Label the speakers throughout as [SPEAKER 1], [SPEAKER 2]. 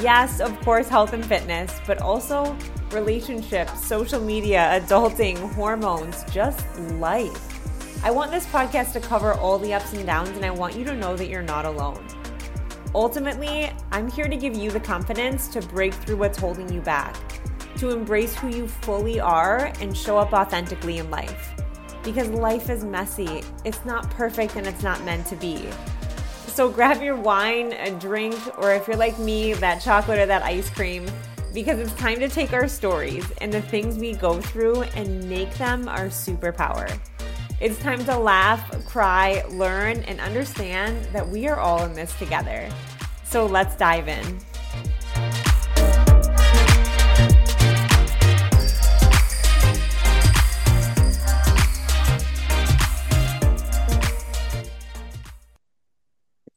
[SPEAKER 1] Yes, of course, health and fitness, but also relationships, social media, adulting, hormones, just life. I want this podcast to cover all the ups and downs, and I want you to know that you're not alone. Ultimately, I'm here to give you the confidence to break through what's holding you back, to embrace who you fully are, and show up authentically in life. Because life is messy, it's not perfect, and it's not meant to be. So grab your wine, a drink, or if you're like me, that chocolate or that ice cream because it's time to take our stories and the things we go through and make them our superpower. It's time to laugh, cry, learn, and understand that we are all in this together. So let's dive in.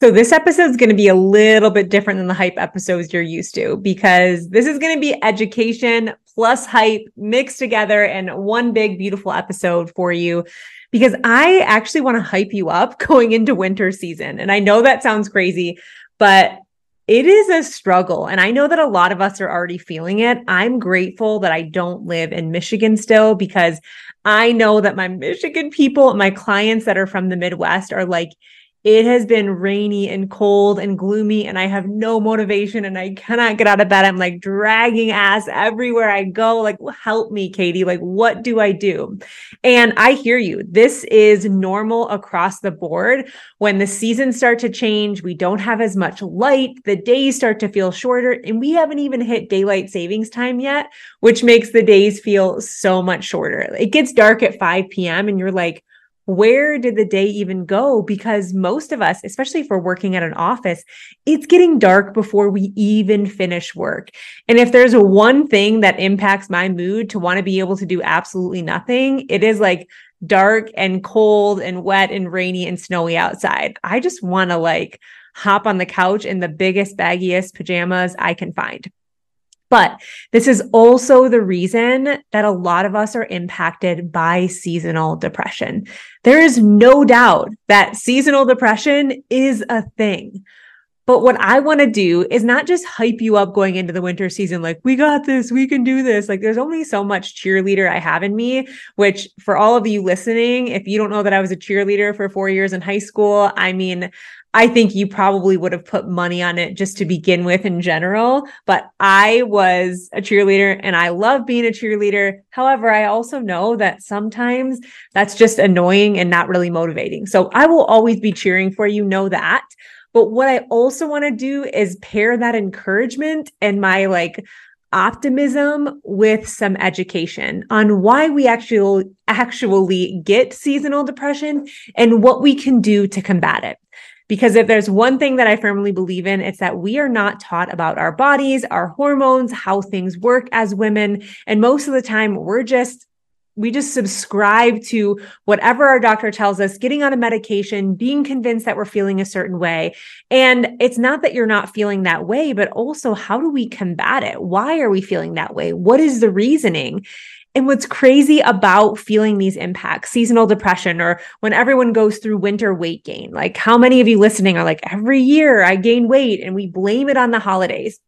[SPEAKER 1] So this episode is going to be a little bit different than the hype episodes you're used to because this is going to be education plus hype mixed together in one big beautiful episode for you because I actually want to hype you up going into winter season. And I know that sounds crazy, but it is a struggle. And I know that a lot of us are already feeling it. I'm grateful that I don't live in Michigan still because I know that my Michigan people, my clients that are from the Midwest are like, it has been rainy and cold and gloomy and I have no motivation and I cannot get out of bed. I'm like dragging ass everywhere I go. Like, help me, Katie. Like, what do I do? And I hear you. This is normal across the board. When the seasons start to change, we don't have as much light. The days start to feel shorter and we haven't even hit daylight savings time yet, which makes the days feel so much shorter. It gets dark at 5 p.m. and you're like, where did the day even go? Because most of us, especially if we're working at an office, it's getting dark before we even finish work. And if there's one thing that impacts my mood to want to be able to do absolutely nothing, it is like dark and cold and wet and rainy and snowy outside. I just want to like hop on the couch in the biggest, baggiest pajamas I can find. But this is also the reason that a lot of us are impacted by seasonal depression. There is no doubt that seasonal depression is a thing. But what I want to do is not just hype you up going into the winter season, like, we got this, we can do this. Like, there's only so much cheerleader I have in me, which for all of you listening, if you don't know that I was a cheerleader for four years in high school, I mean, I think you probably would have put money on it just to begin with in general. But I was a cheerleader and I love being a cheerleader. However, I also know that sometimes that's just annoying and not really motivating. So I will always be cheering for you, know that. But what I also want to do is pair that encouragement and my like optimism with some education on why we actually actually get seasonal depression and what we can do to combat it. Because if there's one thing that I firmly believe in, it's that we are not taught about our bodies, our hormones, how things work as women. And most of the time, we're just we just subscribe to whatever our doctor tells us, getting on a medication, being convinced that we're feeling a certain way. And it's not that you're not feeling that way, but also how do we combat it? Why are we feeling that way? What is the reasoning? And what's crazy about feeling these impacts, seasonal depression, or when everyone goes through winter weight gain, like how many of you listening are like, every year I gain weight and we blame it on the holidays.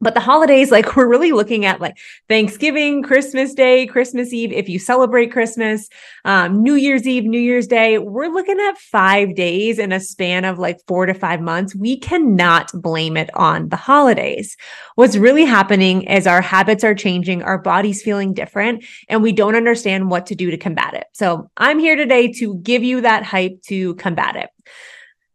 [SPEAKER 1] But the holidays, like we're really looking at like Thanksgiving, Christmas Day, Christmas Eve, if you celebrate Christmas, um, New Year's Eve, New Year's Day, we're looking at five days in a span of like four to five months. We cannot blame it on the holidays. What's really happening is our habits are changing, our body's feeling different, and we don't understand what to do to combat it. So I'm here today to give you that hype to combat it.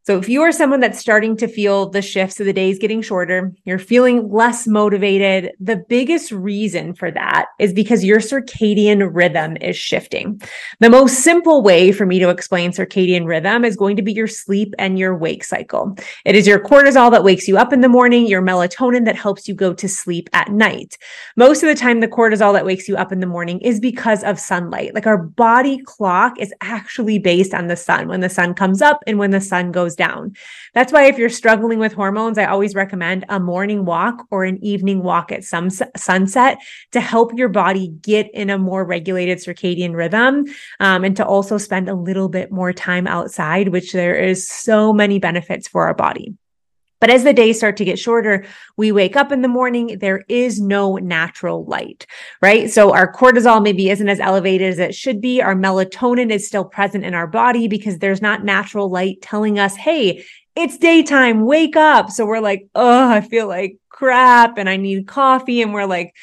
[SPEAKER 1] So if you are someone that's starting to feel the shifts of the days getting shorter, you're feeling less motivated, the biggest reason for that is because your circadian rhythm is shifting. The most simple way for me to explain circadian rhythm is going to be your sleep and your wake cycle. It is your cortisol that wakes you up in the morning, your melatonin that helps you go to sleep at night. Most of the time, the cortisol that wakes you up in the morning is because of sunlight. Like our body clock is actually based on the sun, when the sun comes up and when the sun goes goes down. That's why if you're struggling with hormones, I always recommend a morning walk or an evening walk at some sunset to help your body get in a more regulated circadian rhythm um, and to also spend a little bit more time outside, which there is so many benefits for our body. But as the days start to get shorter, we wake up in the morning, there is no natural light, right? So our cortisol maybe isn't as elevated as it should be. Our melatonin is still present in our body because there's not natural light telling us, hey, it's daytime, wake up. So we're like, oh, I feel like crap and I need coffee. And we're like,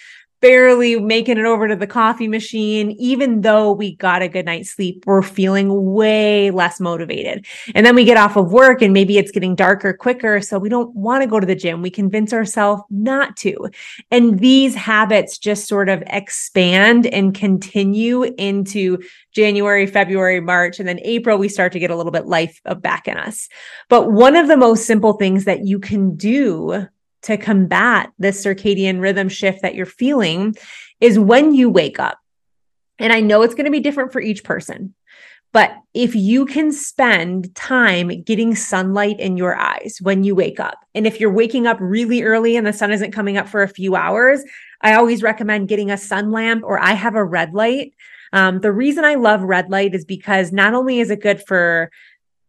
[SPEAKER 1] barely making it over to the coffee machine, even though we got a good night's sleep, we're feeling way less motivated. And then we get off of work and maybe it's getting darker quicker. So we don't want to go to the gym. We convince ourselves not to. And these habits just sort of expand and continue into January, February, March, and then April, we start to get a little bit life back in us. But one of the most simple things that you can do to combat this circadian rhythm shift that you're feeling is when you wake up. And I know it's going to be different for each person, but if you can spend time getting sunlight in your eyes when you wake up, and if you're waking up really early and the sun isn't coming up for a few hours, I always recommend getting a sun lamp or I have a red light. Um, the reason I love red light is because not only is it good for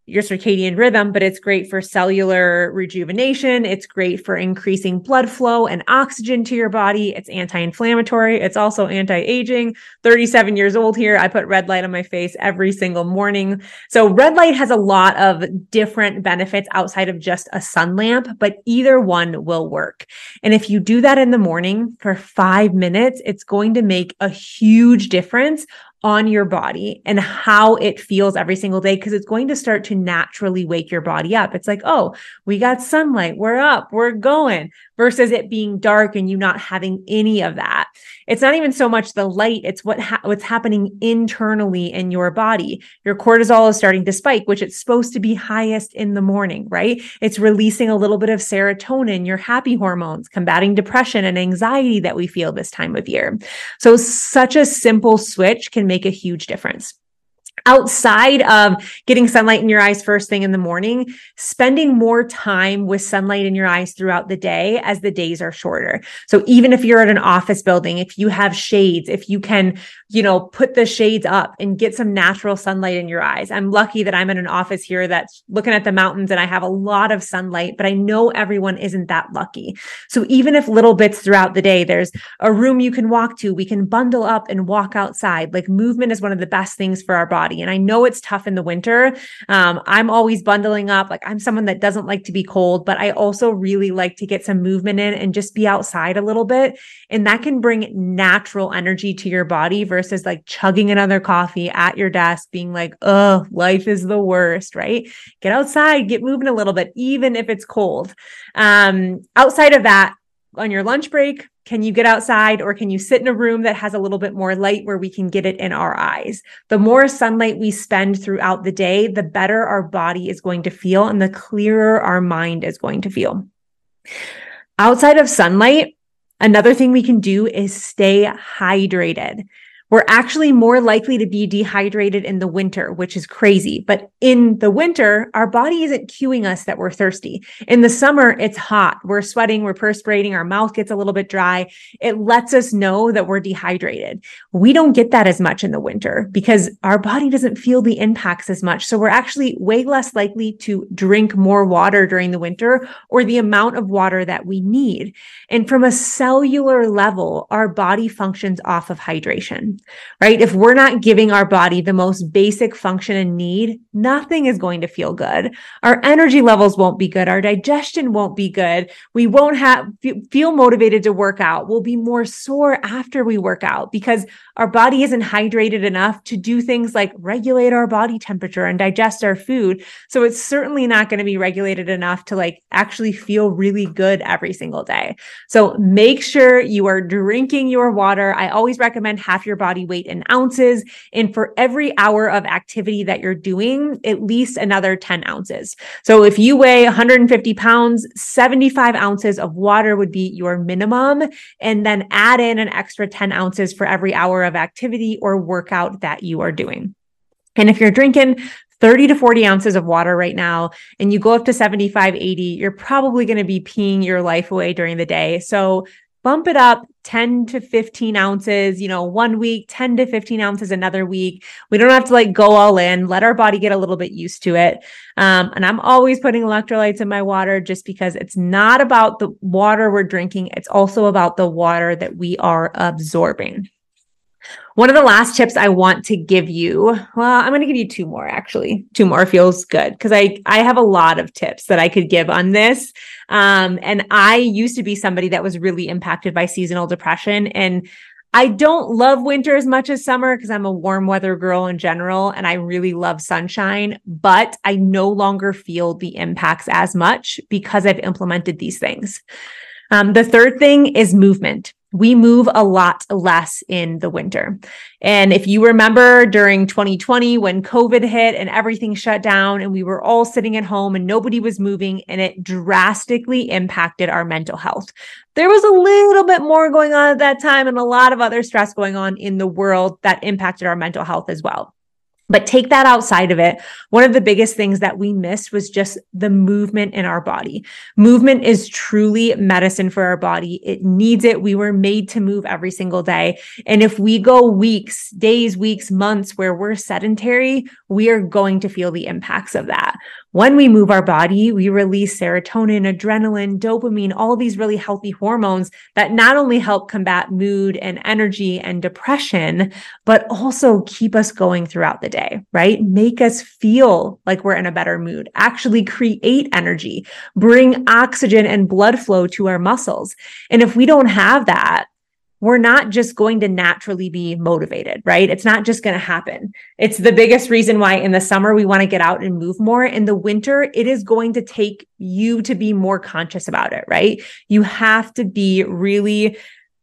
[SPEAKER 1] your circadian rhythm, but it's great for cellular rejuvenation. It's great for increasing blood flow and oxygen to your body. It's anti inflammatory. It's also anti aging. 37 years old here. I put red light on my face every single morning. So, red light has a lot of different benefits outside of just a sun lamp, but either one will work. And if you do that in the morning for five minutes, it's going to make a huge difference on your body and how it feels every single day because it's going to start to naturally wake your body up. It's like, oh, we got sunlight, we're up, we're going, versus it being dark and you not having any of that. It's not even so much the light, it's what ha- what's happening internally in your body. Your cortisol is starting to spike, which it's supposed to be highest in the morning, right? It's releasing a little bit of serotonin, your happy hormones, combating depression and anxiety that we feel this time of year. So such a simple switch can make a huge difference outside of getting sunlight in your eyes first thing in the morning, spending more time with sunlight in your eyes throughout the day as the days are shorter. So even if you're at an office building, if you have shades, if you can, you know, put the shades up and get some natural sunlight in your eyes. I'm lucky that I'm in an office here that's looking at the mountains and I have a lot of sunlight, but I know everyone isn't that lucky. So even if little bits throughout the day, there's a room you can walk to, we can bundle up and walk outside. Like movement is one of the best things for our body body. And I know it's tough in the winter. Um, I'm always bundling up. Like I'm someone that doesn't like to be cold, but I also really like to get some movement in and just be outside a little bit. And that can bring natural energy to your body versus like chugging another coffee at your desk, being like, oh, life is the worst, right? Get outside, get moving a little bit, even if it's cold. Um, outside of that, on your lunch break, can you get outside or can you sit in a room that has a little bit more light where we can get it in our eyes? The more sunlight we spend throughout the day, the better our body is going to feel and the clearer our mind is going to feel. Outside of sunlight, another thing we can do is stay hydrated. We're actually more likely to be dehydrated in the winter, which is crazy. But in the winter, our body isn't cueing us that we're thirsty. In the summer, it's hot. We're sweating, we're perspirating, our mouth gets a little bit dry. It lets us know that we're dehydrated. We don't get that as much in the winter because our body doesn't feel the impacts as much. So we're actually way less likely to drink more water during the winter or the amount of water that we need. And from a cellular level, our body functions off of hydration. Right? If we're not giving our body the most basic function and need, nothing is going to feel good. Our energy levels won't be good. Our digestion won't be good. We won't have feel motivated to work out. We'll be more sore after we work out because our body isn't hydrated enough to do things like regulate our body temperature and digest our food. So it's certainly not going to be regulated enough to like actually feel really good every single day. So make sure you are drinking your water. I always recommend half your body weight in ounces. And for every hour of activity that you're doing, at least another 10 ounces. So if you weigh 150 pounds, 75 ounces of water would be your minimum. And then add in an extra 10 ounces for every hour of activity or workout that you are doing. And if you're drinking 30 to 40 ounces of water right now and you go up to 75, 80, you're probably going to be peeing your life away during the day. So bump it up 10 to 15 ounces, you know, one week, 10 to 15 ounces another week. We don't have to like go all in, let our body get a little bit used to it. Um, and I'm always putting electrolytes in my water just because it's not about the water we're drinking, it's also about the water that we are absorbing. One of the last tips I want to give you, well, I'm going to give you two more actually. Two more feels good because I I have a lot of tips that I could give on this. Um, and I used to be somebody that was really impacted by seasonal depression and I don't love winter as much as summer because I'm a warm weather girl in general and I really love sunshine, but I no longer feel the impacts as much because I've implemented these things. Um, the third thing is movement we move a lot less in the winter. And if you remember during 2020 when COVID hit and everything shut down and we were all sitting at home and nobody was moving and it drastically impacted our mental health. There was a little bit more going on at that time and a lot of other stress going on in the world that impacted our mental health as well. But take that outside of it. One of the biggest things that we missed was just the movement in our body. Movement is truly medicine for our body. It needs it. We were made to move every single day. And if we go weeks, days, weeks, months where we're sedentary, we are going to feel the impacts of that. When we move our body, we release serotonin, adrenaline, dopamine, all these really healthy hormones that not only help combat mood and energy and depression, but also keep us going throughout the day, right? Make us feel like we're in a better mood, actually create energy, bring oxygen and blood flow to our muscles. And if we don't have that, we're not just going to naturally be motivated, right? It's not just going to happen. It's the biggest reason why in the summer we want to get out and move more. In the winter, it is going to take you to be more conscious about it, right? You have to be really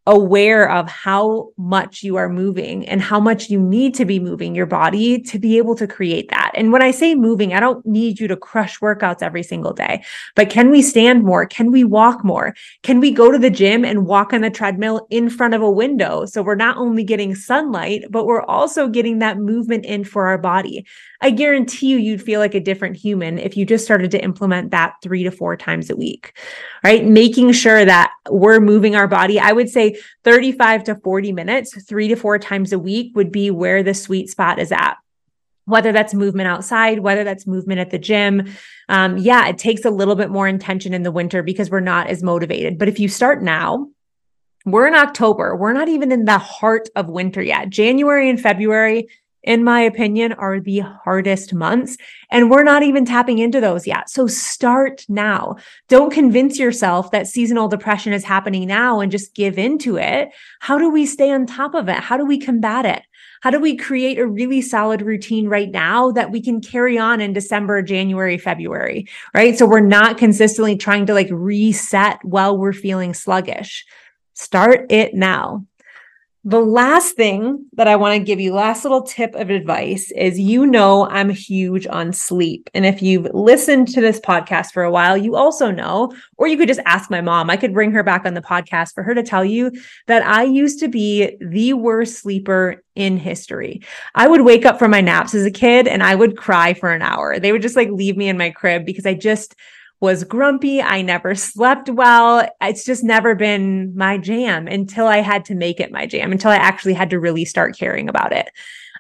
[SPEAKER 1] aware of how much you are moving and how much you need to be moving your body to be able to create that. And when I say moving, I don't need you to crush workouts every single day, but can we stand more? Can we walk more? Can we go to the gym and walk on the treadmill in front of a window? So we're not only getting sunlight, but we're also getting that movement in for our body. I guarantee you, you'd feel like a different human if you just started to implement that three to four times a week, right? Making sure that we're moving our body. I would say 35 to 40 minutes, three to four times a week would be where the sweet spot is at whether that's movement outside, whether that's movement at the gym. Um, yeah, it takes a little bit more intention in the winter because we're not as motivated. But if you start now, we're in October. We're not even in the heart of winter yet. January and February in my opinion, are the hardest months. And we're not even tapping into those yet. So start now. Don't convince yourself that seasonal depression is happening now and just give into it. How do we stay on top of it? How do we combat it? How do we create a really solid routine right now that we can carry on in December, January, February, right? So we're not consistently trying to like reset while we're feeling sluggish. Start it now. The last thing that I want to give you, last little tip of advice is you know I'm huge on sleep. And if you've listened to this podcast for a while, you also know, or you could just ask my mom. I could bring her back on the podcast for her to tell you that I used to be the worst sleeper in history. I would wake up from my naps as a kid and I would cry for an hour. They would just like leave me in my crib because I just was grumpy. I never slept well. It's just never been my jam until I had to make it my jam, until I actually had to really start caring about it.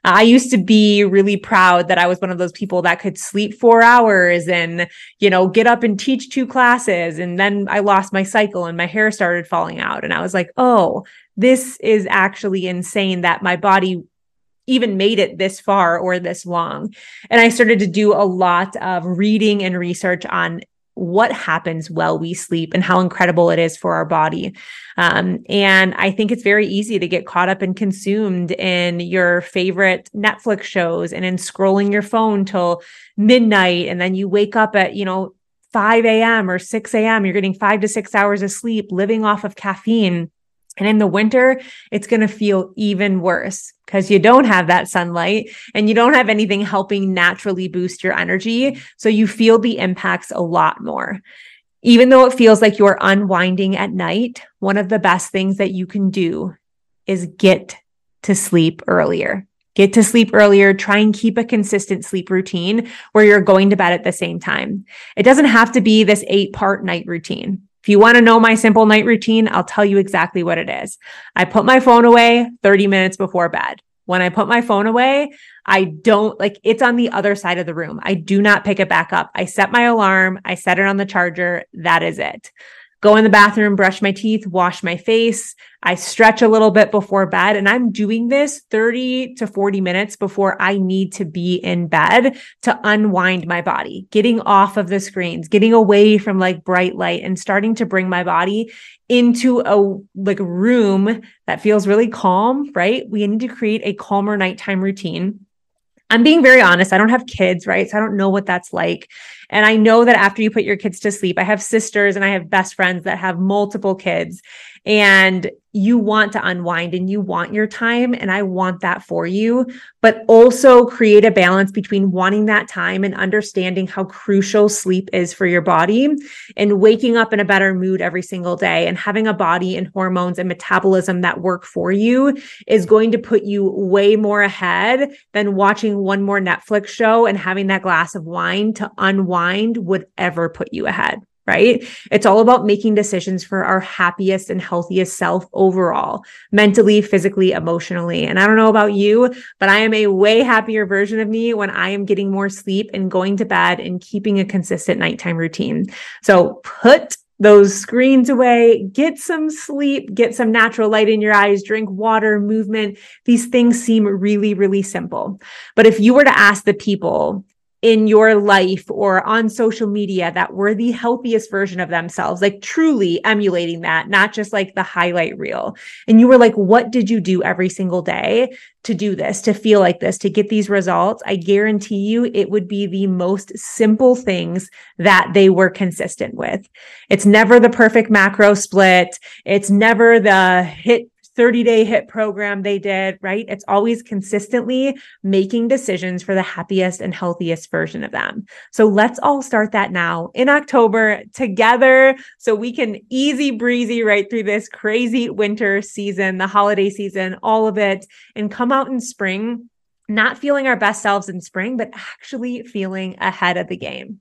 [SPEAKER 1] I used to be really proud that I was one of those people that could sleep four hours and, you know, get up and teach two classes. And then I lost my cycle and my hair started falling out. And I was like, oh, this is actually insane that my body even made it this far or this long. And I started to do a lot of reading and research on what happens while we sleep and how incredible it is for our body. Um, and I think it's very easy to get caught up and consumed in your favorite Netflix shows and in scrolling your phone till midnight. And then you wake up at, you know, 5 a.m. or 6 a.m. You're getting five to six hours of sleep, living off of caffeine. And in the winter, it's going to feel even worse because you don't have that sunlight and you don't have anything helping naturally boost your energy. So you feel the impacts a lot more. Even though it feels like you're unwinding at night, one of the best things that you can do is get to sleep earlier. Get to sleep earlier. Try and keep a consistent sleep routine where you're going to bed at the same time. It doesn't have to be this eight part night routine. If you want to know my simple night routine, I'll tell you exactly what it is. I put my phone away 30 minutes before bed. When I put my phone away, I don't like it's on the other side of the room. I do not pick it back up. I set my alarm, I set it on the charger. That is it go in the bathroom, brush my teeth, wash my face. I stretch a little bit before bed. And I'm doing this 30 to 40 minutes before I need to be in bed to unwind my body, getting off of the screens, getting away from like bright light and starting to bring my body into a like room that feels really calm, right? We need to create a calmer nighttime routine. I'm being very honest. I don't have kids, right? So I don't know what that's like. And I know that after you put your kids to sleep, I have sisters and I have best friends that have multiple kids and you want to unwind and you want your time. And I want that for you, but also create a balance between wanting that time and understanding how crucial sleep is for your body and waking up in a better mood every single day and having a body and hormones and metabolism that work for you is going to put you way more ahead than watching one more Netflix show and having that glass of wine to unwind would ever put you ahead right? It's all about making decisions for our happiest and healthiest self overall, mentally, physically, emotionally. And I don't know about you, but I am a way happier version of me when I am getting more sleep and going to bed and keeping a consistent nighttime routine. So put those screens away, get some sleep, get some natural light in your eyes, drink water, movement. These things seem really, really simple. But if you were to ask the people in your life or on social media that were the healthiest version of themselves, like truly emulating that, not just like the highlight reel. And you were like, what did you do every single day to do this, to feel like this, to get these results? I guarantee you it would be the most simple things that they were consistent with. It's never the perfect macro split. It's never the HIIT 30 day HIIT program they did, right? It's always consistently making decisions for the happiest and healthiest version of them. So let's all start that now in October together so we can easy breezy right through this crazy winter season, the holiday season, all of it, and come out in spring, not feeling our best selves in spring, but actually feeling ahead of the game.